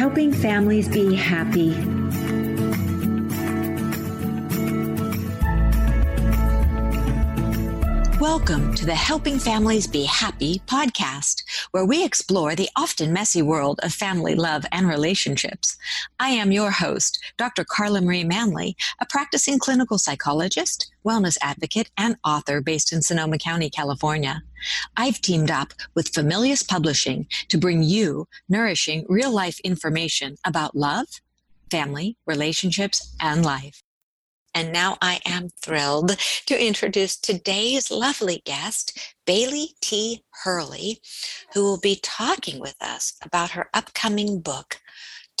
helping families be happy. Welcome to the Helping Families Be Happy podcast, where we explore the often messy world of family love and relationships. I am your host, Dr. Carla Marie Manley, a practicing clinical psychologist, wellness advocate, and author based in Sonoma County, California. I've teamed up with Familius Publishing to bring you nourishing real life information about love, family, relationships, and life. And now I am thrilled to introduce today's lovely guest, Bailey T. Hurley, who will be talking with us about her upcoming book,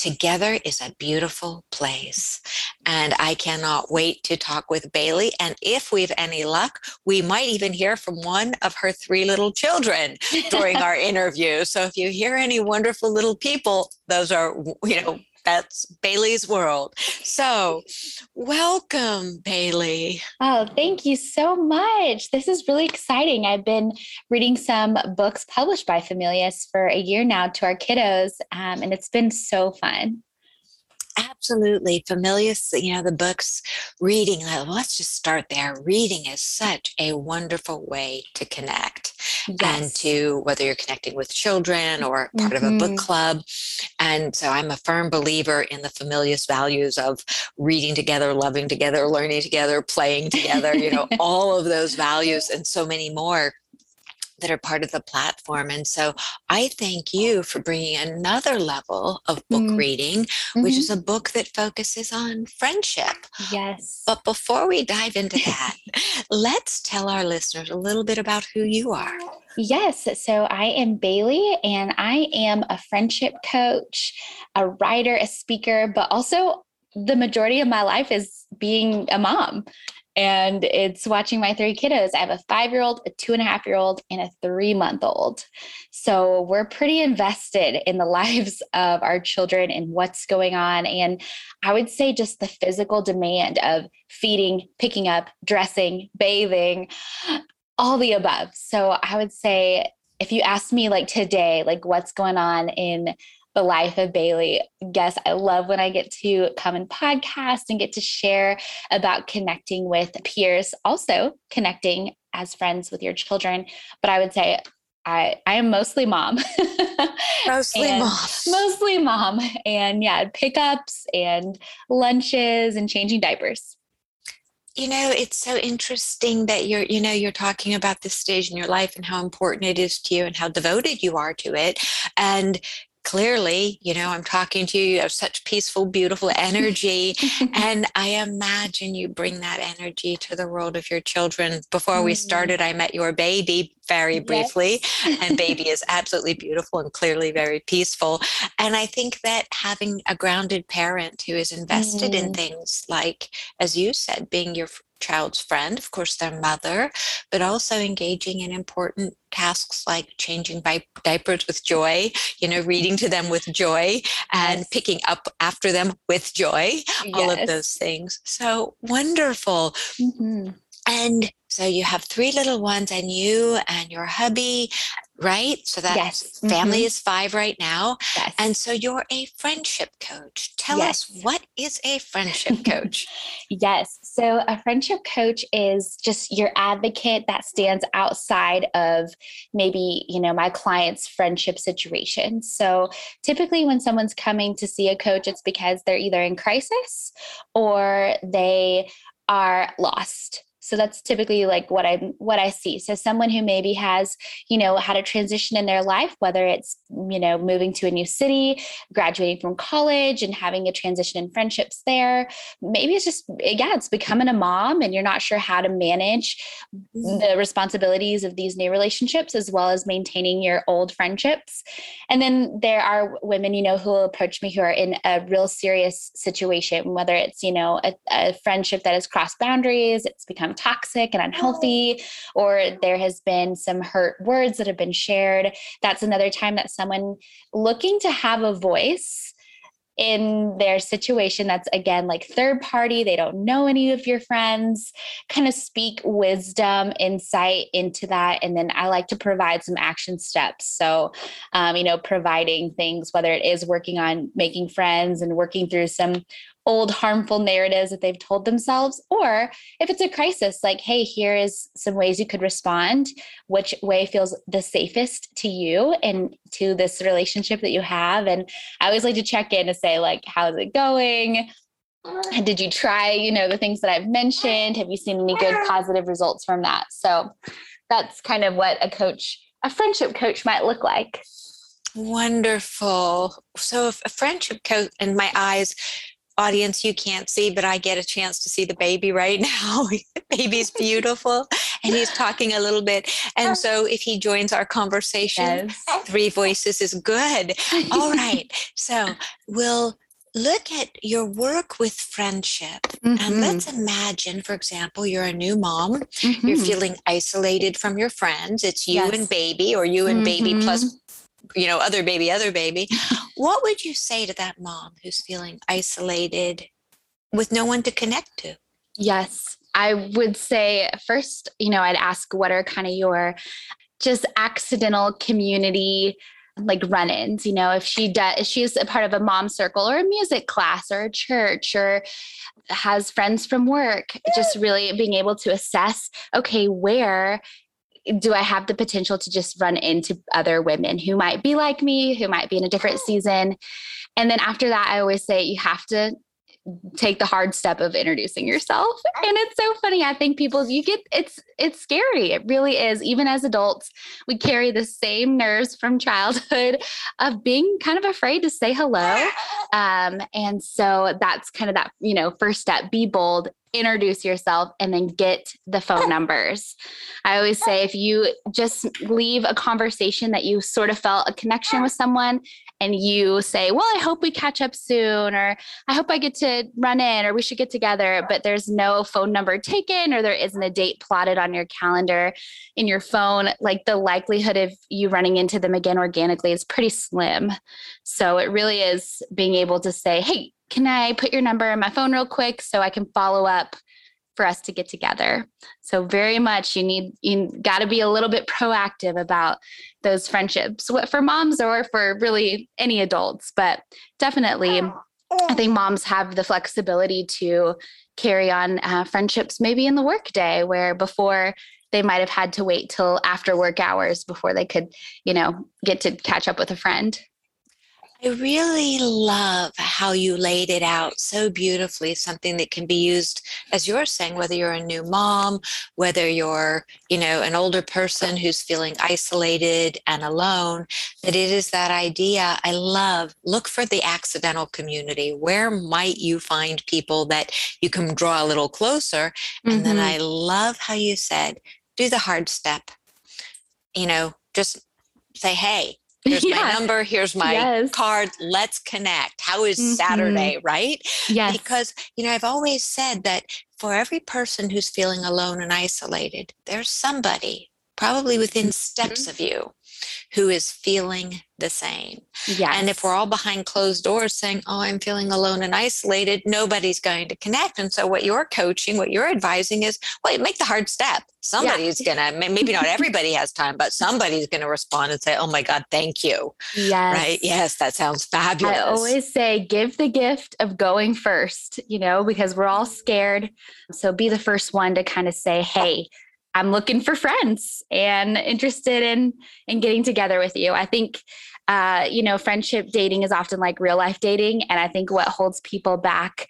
Together is a Beautiful Place. And I cannot wait to talk with Bailey. And if we've any luck, we might even hear from one of her three little children during our interview. So if you hear any wonderful little people, those are, you know, that's Bailey's world. So, welcome, Bailey. Oh, thank you so much. This is really exciting. I've been reading some books published by Familius for a year now to our kiddos, um, and it's been so fun. Absolutely. Familius, you know, the books, reading, let's just start there. Reading is such a wonderful way to connect yes. and to whether you're connecting with children or part mm-hmm. of a book mm-hmm. club. And so I'm a firm believer in the Familius values of reading together, loving together, learning together, playing together, you know, all of those values and so many more that are part of the platform. And so I thank you for bringing another level of book mm. reading, mm-hmm. which is a book that focuses on friendship. Yes. But before we dive into that, let's tell our listeners a little bit about who you are. Yes. So I am Bailey and I am a friendship coach, a writer, a speaker, but also the majority of my life is being a mom and it's watching my three kiddos. I have a five year old, a two and a half year old, and a three month old. So we're pretty invested in the lives of our children and what's going on. And I would say just the physical demand of feeding, picking up, dressing, bathing, all the above. So I would say if you ask me like today, like what's going on in the life of Bailey. Guess I love when I get to come and podcast and get to share about connecting with peers, also connecting as friends with your children. But I would say I I am mostly mom. mostly mom. Mostly mom. And yeah, pickups and lunches and changing diapers you know it's so interesting that you're you know you're talking about this stage in your life and how important it is to you and how devoted you are to it and clearly, you know, I'm talking to you, you have such peaceful, beautiful energy. and I imagine you bring that energy to the world of your children. Before mm-hmm. we started, I met your baby very briefly, yes. and baby is absolutely beautiful and clearly very peaceful. And I think that having a grounded parent who is invested mm-hmm. in things like, as you said, being your child's friend, of course, their mother, but also engaging in important tasks like changing diapers with joy, you know, reading to them with joy and yes. picking up after them with joy, yes. all of those things. So wonderful. Mm-hmm. And so you have three little ones, and you and your hubby right? So that yes. family mm-hmm. is five right now. Yes. And so you're a friendship coach. Tell yes. us what is a friendship coach? yes. So a friendship coach is just your advocate that stands outside of maybe, you know, my client's friendship situation. So typically when someone's coming to see a coach, it's because they're either in crisis or they are lost so that's typically like what i what i see so someone who maybe has you know had a transition in their life whether it's you know moving to a new city graduating from college and having a transition in friendships there maybe it's just yeah it's becoming a mom and you're not sure how to manage mm-hmm. the responsibilities of these new relationships as well as maintaining your old friendships and then there are women you know who will approach me who are in a real serious situation whether it's you know a, a friendship that has crossed boundaries it's become toxic and unhealthy, or there has been some hurt words that have been shared. That's another time that someone looking to have a voice in their situation that's again like third party they don't know any of your friends kind of speak wisdom insight into that and then i like to provide some action steps so um, you know providing things whether it is working on making friends and working through some old harmful narratives that they've told themselves or if it's a crisis like hey here is some ways you could respond which way feels the safest to you and to this relationship that you have. And i always like to check in to say like how's it going? Did you try you know the things that i've mentioned? Have you seen any good positive results from that? So that's kind of what a coach a friendship coach might look like. Wonderful. So, a friendship coach in my eyes, audience you can't see, but I get a chance to see the baby right now. baby's beautiful and he's talking a little bit. And so if he joins our conversation, yes. three voices is good. All right. So we'll look at your work with friendship mm-hmm. and let's imagine for example you're a new mom mm-hmm. you're feeling isolated from your friends it's you yes. and baby or you and mm-hmm. baby plus mm-hmm you know, other baby, other baby. what would you say to that mom who's feeling isolated with no one to connect to? Yes. I would say first, you know, I'd ask what are kind of your just accidental community like run-ins you know if she does if she's a part of a mom circle or a music class or a church or has friends from work just really being able to assess okay where do I have the potential to just run into other women who might be like me, who might be in a different season? And then after that, I always say you have to take the hard step of introducing yourself. And it's so funny i think people you get it's it's scary. It really is. Even as adults we carry the same nerves from childhood of being kind of afraid to say hello. Um, and so that's kind of that you know first step be bold introduce yourself and then get the phone numbers. I always say if you just leave a conversation that you sort of felt a connection with someone and you say, Well, I hope we catch up soon, or I hope I get to run in, or we should get together, but there's no phone number taken, or there isn't a date plotted on your calendar in your phone, like the likelihood of you running into them again organically is pretty slim. So it really is being able to say, Hey, can I put your number in my phone real quick so I can follow up for us to get together. So very much you need you got to be a little bit proactive about those friendships for moms or for really any adults, but definitely I think moms have the flexibility to carry on uh, friendships maybe in the workday where before they might have had to wait till after work hours before they could, you know, get to catch up with a friend. I really love how you laid it out so beautifully, something that can be used, as you're saying, whether you're a new mom, whether you're, you know, an older person who's feeling isolated and alone, that it is that idea. I love, look for the accidental community. Where might you find people that you can draw a little closer? And mm-hmm. then I love how you said, do the hard step. You know, just say, hey, Here's yeah. my number. Here's my yes. card. Let's connect. How is mm-hmm. Saturday? Right? Yes. Because, you know, I've always said that for every person who's feeling alone and isolated, there's somebody probably within steps mm-hmm. of you who is feeling the same. Yes. And if we're all behind closed doors saying, Oh, I'm feeling alone and isolated, nobody's going to connect. And so, what you're coaching, what you're advising is, well, make the hard step. Somebody's yeah. going to, maybe not everybody has time, but somebody's going to respond and say, Oh my God, thank you. Yes. Right. Yes. That sounds fabulous. I always say, give the gift of going first, you know, because we're all scared. So, be the first one to kind of say, Hey, I'm looking for friends and interested in in getting together with you. I think uh, you know, friendship dating is often like real life dating. And I think what holds people back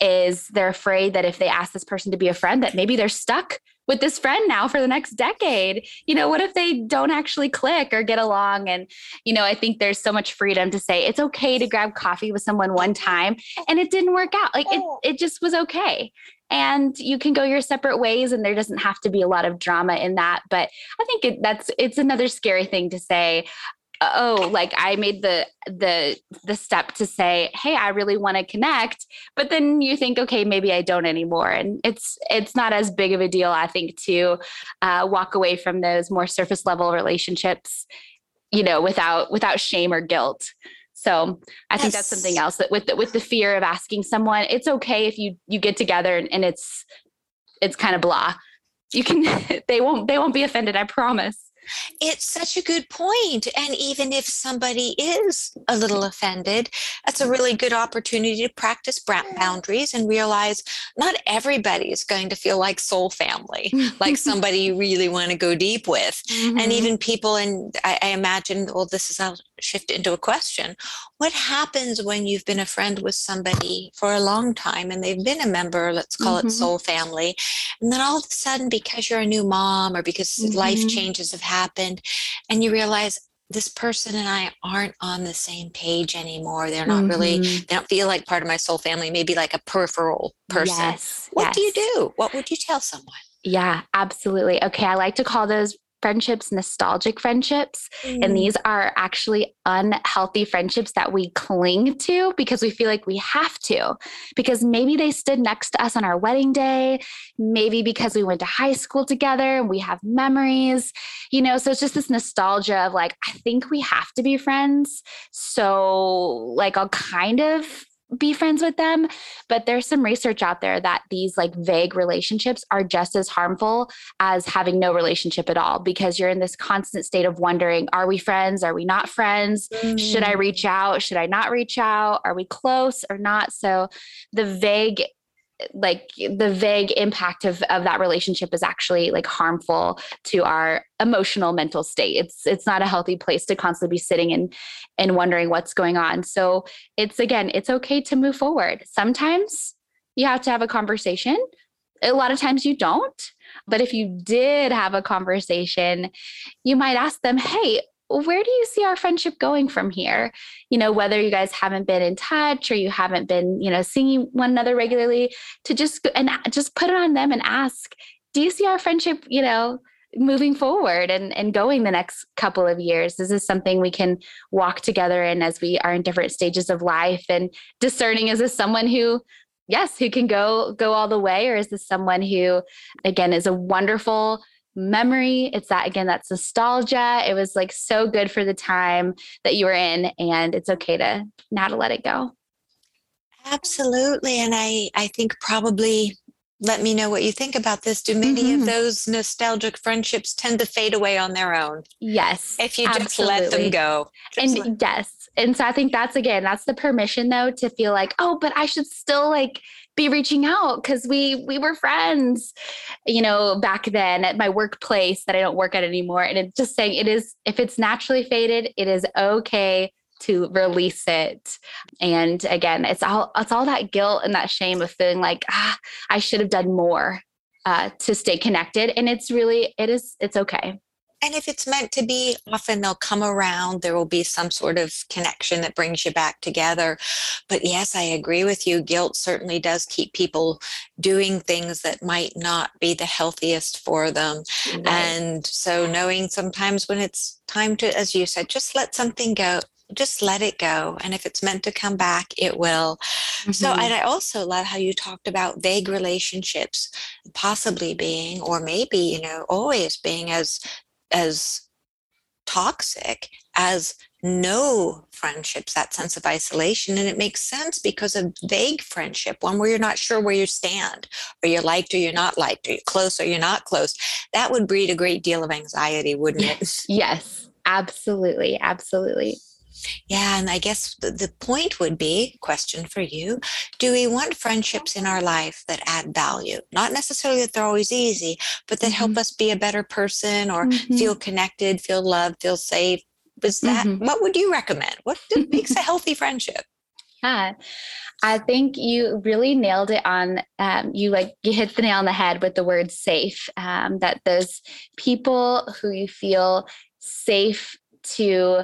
is they're afraid that if they ask this person to be a friend, that maybe they're stuck with this friend now for the next decade. You know, what if they don't actually click or get along? And, you know, I think there's so much freedom to say it's okay to grab coffee with someone one time and it didn't work out. Like it, it just was okay and you can go your separate ways and there doesn't have to be a lot of drama in that but i think it, that's it's another scary thing to say oh like i made the the the step to say hey i really want to connect but then you think okay maybe i don't anymore and it's it's not as big of a deal i think to uh, walk away from those more surface level relationships you know without without shame or guilt So I yes. think that's something else that with the, with the fear of asking someone, it's okay if you you get together and, and it's it's kind of blah. You can they won't they won't be offended. I promise. It's such a good point. And even if somebody is a little offended, that's a really good opportunity to practice boundaries and realize not everybody is going to feel like soul family, like somebody you really want to go deep with. Mm-hmm. And even people, and I, I imagine, well, this is, shift into a question. What happens when you've been a friend with somebody for a long time and they've been a member, let's call mm-hmm. it soul family, and then all of a sudden, because you're a new mom or because mm-hmm. life changes have happened and you realize this person and I aren't on the same page anymore. They're not mm-hmm. really, they don't feel like part of my soul family, maybe like a peripheral person. Yes, what yes. do you do? What would you tell someone? Yeah, absolutely. Okay. I like to call those friendships nostalgic friendships. Mm. And these are actually unhealthy friendships that we cling to because we feel like we have to. Because maybe they stood next to us on our wedding day, maybe because we went to high school together and we have memories, you know. So it's just this nostalgia of like, I think we have to be friends. So, like, I'll kind of be friends with them. But there's some research out there that these like vague relationships are just as harmful as having no relationship at all because you're in this constant state of wondering are we friends? Are we not friends? Mm. Should I reach mm. out? Should I not reach out? Are we close or not? So the vague like the vague impact of, of that relationship is actually like harmful to our emotional mental state. It's it's not a healthy place to constantly be sitting and and wondering what's going on. So it's again it's okay to move forward. Sometimes you have to have a conversation. A lot of times you don't. But if you did have a conversation you might ask them hey where do you see our friendship going from here? You know, whether you guys haven't been in touch or you haven't been, you know, seeing one another regularly, to just and uh, just put it on them and ask, do you see our friendship, you know, moving forward and, and going the next couple of years? This Is something we can walk together in as we are in different stages of life and discerning is this someone who yes who can go go all the way or is this someone who again is a wonderful memory. It's that again, that's nostalgia. It was like so good for the time that you were in, and it's okay to now to let it go. Absolutely. And I, I think probably let me know what you think about this. Do many mm-hmm. of those nostalgic friendships tend to fade away on their own? Yes. If you just let them go. Just and let- yes. And so I think that's again, that's the permission though to feel like, oh, but I should still like be reaching out because we we were friends you know back then at my workplace that i don't work at anymore and it's just saying it is if it's naturally faded it is okay to release it. And again it's all it's all that guilt and that shame of feeling like ah i should have done more uh, to stay connected and it's really it is it's okay and if it's meant to be, often they'll come around. There will be some sort of connection that brings you back together. But yes, I agree with you. Guilt certainly does keep people doing things that might not be the healthiest for them. Right. And so, knowing sometimes when it's time to, as you said, just let something go, just let it go. And if it's meant to come back, it will. Mm-hmm. So, and I also love how you talked about vague relationships possibly being, or maybe, you know, always being as as toxic as no friendships, that sense of isolation. And it makes sense because of vague friendship, one where you're not sure where you stand, or you're liked or you're not liked, or you're close or you're not close. That would breed a great deal of anxiety, wouldn't it? Yes, absolutely. Absolutely. Yeah, and I guess the, point would be question for you do we want friendships in our life that add value? Not necessarily that they're always easy, but that mm-hmm. help us be a better person or mm-hmm. feel connected, feel loved, feel safe. Is that mm-hmm. what would you recommend? What makes a healthy friendship? Yeah. I think you really nailed it on. Um, you like you hit the nail on the head with the word safe. Um, that those people who you feel safe to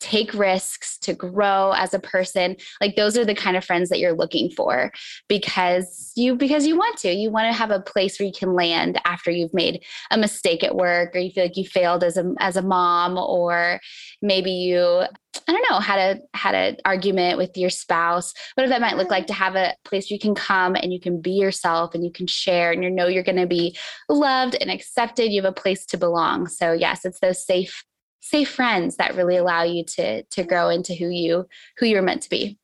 take risks, to grow as a person. Like those are the kind of friends that you're looking for because you because you want to. You want to have a place where you can land after you've made a mistake at work or you feel like you failed as a as a mom or maybe you I don't know, had a had an argument with your spouse, whatever that might look like to have a place you can come and you can be yourself and you can share and you know you're going to be loved and accepted. You have a place to belong. So yes, it's those safe safe friends that really allow you to to grow into who you who you're meant to be.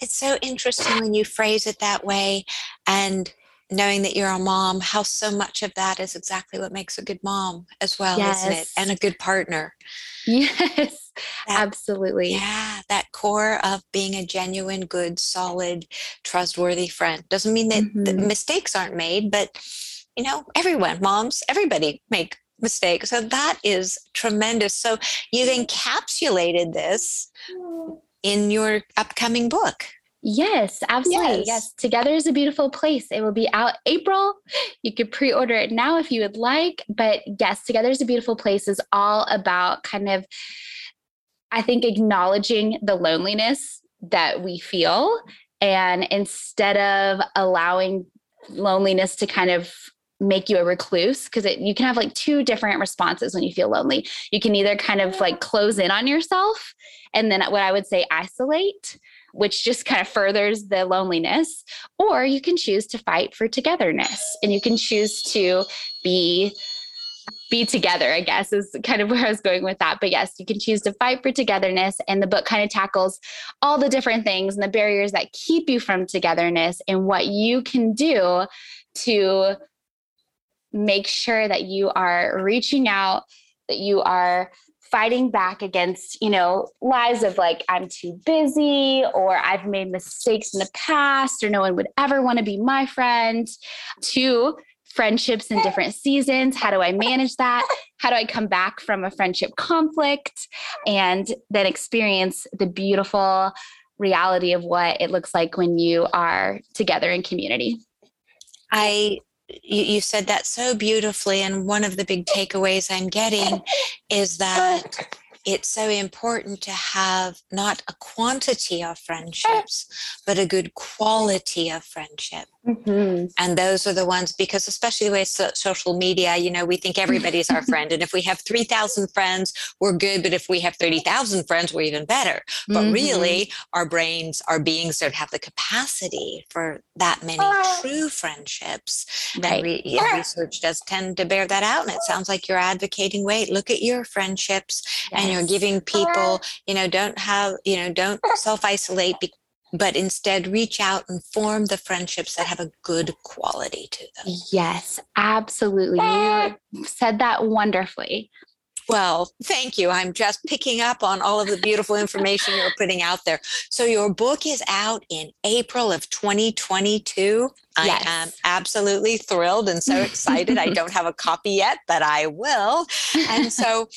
It's so interesting when you phrase it that way and knowing that you're a mom how so much of that is exactly what makes a good mom as well yes. isn't it? And a good partner. Yes that, absolutely. Yeah that core of being a genuine good solid trustworthy friend. Doesn't mean that mm-hmm. mistakes aren't made but you know everyone moms everybody make mistakes so that is tremendous so you've encapsulated this mm. in your upcoming book Yes, absolutely. Yes. yes. Together is a beautiful place. It will be out April. You could pre order it now if you would like. But yes, Together is a beautiful place is all about kind of, I think, acknowledging the loneliness that we feel. And instead of allowing loneliness to kind of make you a recluse because you can have like two different responses when you feel lonely. You can either kind of like close in on yourself and then what I would say isolate which just kind of furthers the loneliness. Or you can choose to fight for togetherness and you can choose to be be together, I guess, is kind of where I was going with that. But yes, you can choose to fight for togetherness. And the book kind of tackles all the different things and the barriers that keep you from togetherness and what you can do to make sure that you are reaching out, that you are fighting back against, you know, lies of like, I'm too busy or I've made mistakes in the past or no one would ever want to be my friend, to friendships in different seasons. How do I manage that? How do I come back from a friendship conflict and then experience the beautiful reality of what it looks like when you are together in community? I you, you said that so beautifully. And one of the big takeaways I'm getting is that it's so important to have not a quantity of friendships, but a good quality of friendship. Mm-hmm. And those are the ones because, especially the way so- social media, you know, we think everybody's our friend. And if we have 3,000 friends, we're good. But if we have 30,000 friends, we're even better. But mm-hmm. really, our brains, our beings don't have the capacity for that many true friendships. Right. And re- yeah, research does tend to bear that out. And it sounds like you're advocating wait, look at your friendships yes. and you're giving people, you know, don't have, you know, don't self isolate but instead reach out and form the friendships that have a good quality to them. Yes, absolutely. You said that wonderfully. Well, thank you. I'm just picking up on all of the beautiful information you're putting out there. So, your book is out in April of 2022. Yes. I am absolutely thrilled and so excited. I don't have a copy yet, but I will. And so,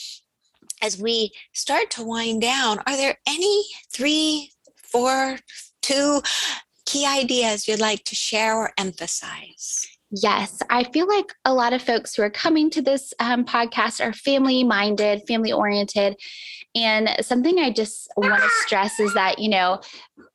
as we start to wind down, are there any three four, two key ideas you'd like to share or emphasize? Yes, I feel like a lot of folks who are coming to this um, podcast are family minded, family oriented. And something I just want to stress is that, you know,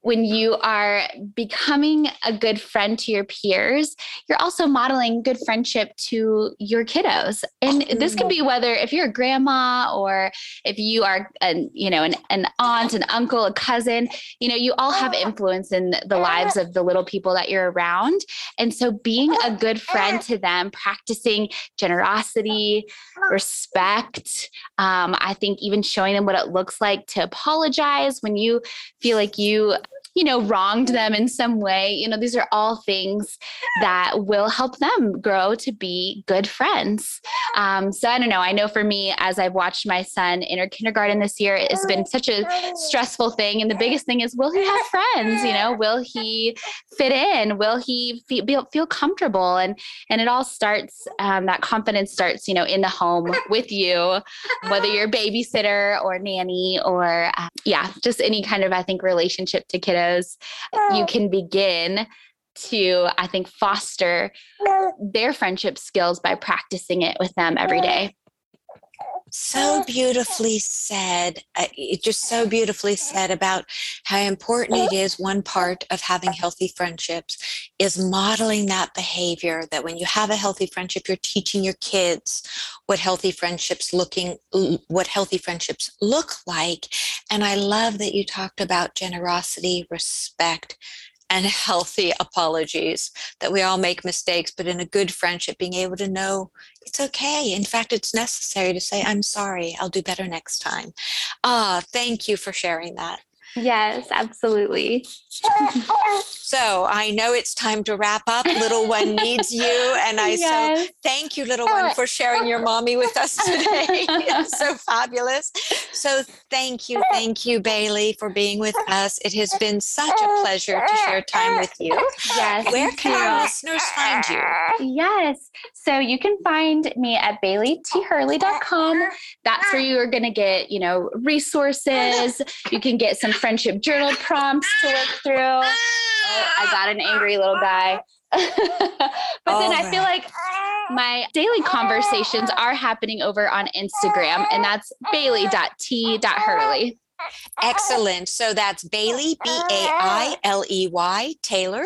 when you are becoming a good friend to your peers, you're also modeling good friendship to your kiddos. And this can be whether if you're a grandma or if you are an, you know, an, an aunt, an uncle, a cousin, you know, you all have influence in the lives of the little people that you're around. And so being a good friend to them, practicing generosity, respect, um, I think even showing them what it looks like to apologize when you feel like you you know, wronged them in some way. You know, these are all things that will help them grow to be good friends. Um, so I don't know. I know for me, as I've watched my son enter kindergarten this year, it's been such a stressful thing. And the biggest thing is, will he have friends? You know, will he fit in? Will he feel, feel comfortable? And and it all starts. Um, that confidence starts, you know, in the home with you, whether you're a babysitter or nanny or uh, yeah, just any kind of I think relationship to kiddos you can begin to, I think, foster their friendship skills by practicing it with them every day. So beautifully said. Uh, it just so beautifully said about how important it is. One part of having healthy friendships is modeling that behavior. That when you have a healthy friendship, you're teaching your kids what healthy friendships looking, what healthy friendships look like. And I love that you talked about generosity, respect, and healthy apologies that we all make mistakes but in a good friendship being able to know it's okay. In fact it's necessary to say i'm sorry. I'll do better next time. Ah thank you for sharing that Yes, absolutely. so I know it's time to wrap up. Little one needs you. And I yes. so thank you, little one, for sharing your mommy with us today. it's so fabulous. So thank you, thank you, Bailey, for being with us. It has been such a pleasure to share time with you. Yes. Where can our listeners find you? Yes. So you can find me at baileythurley.com. That's where you are going to get, you know, resources. You can get some friendship journal prompts to work through. Oh, I got an angry little guy. but then oh I feel like my daily conversations are happening over on Instagram, and that's bailey.t.hurley. Excellent. So that's Bailey, B A I L E Y, Taylor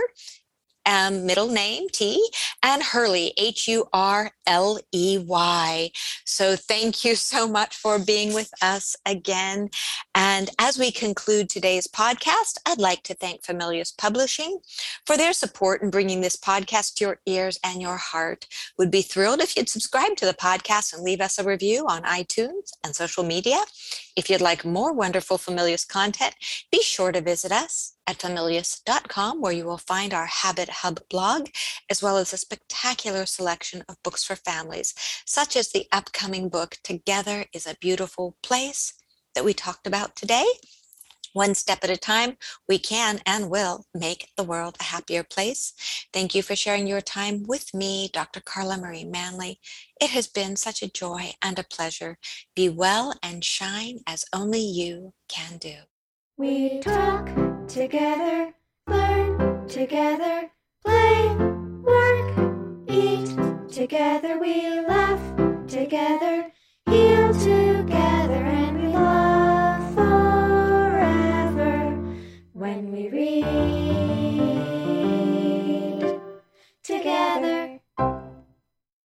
middle name T, and Hurley, H U R L E Y. So thank you so much for being with us again. And as we conclude today's podcast, I'd like to thank Familius Publishing for their support in bringing this podcast to your ears and your heart. Would be thrilled if you'd subscribe to the podcast and leave us a review on iTunes and social media. If you'd like more wonderful Familius content, be sure to visit us at familius.com, where you will find our Habit Hub blog, as well as a spectacular selection of books for families, such as the upcoming book, Together is a Beautiful Place, that we talked about today. One step at a time, we can and will make the world a happier place. Thank you for sharing your time with me, Dr. Carla Marie Manley. It has been such a joy and a pleasure. Be well and shine as only you can do. We talk together, learn together, play, work, eat together, we laugh together, heal together, and we love forever when we read together.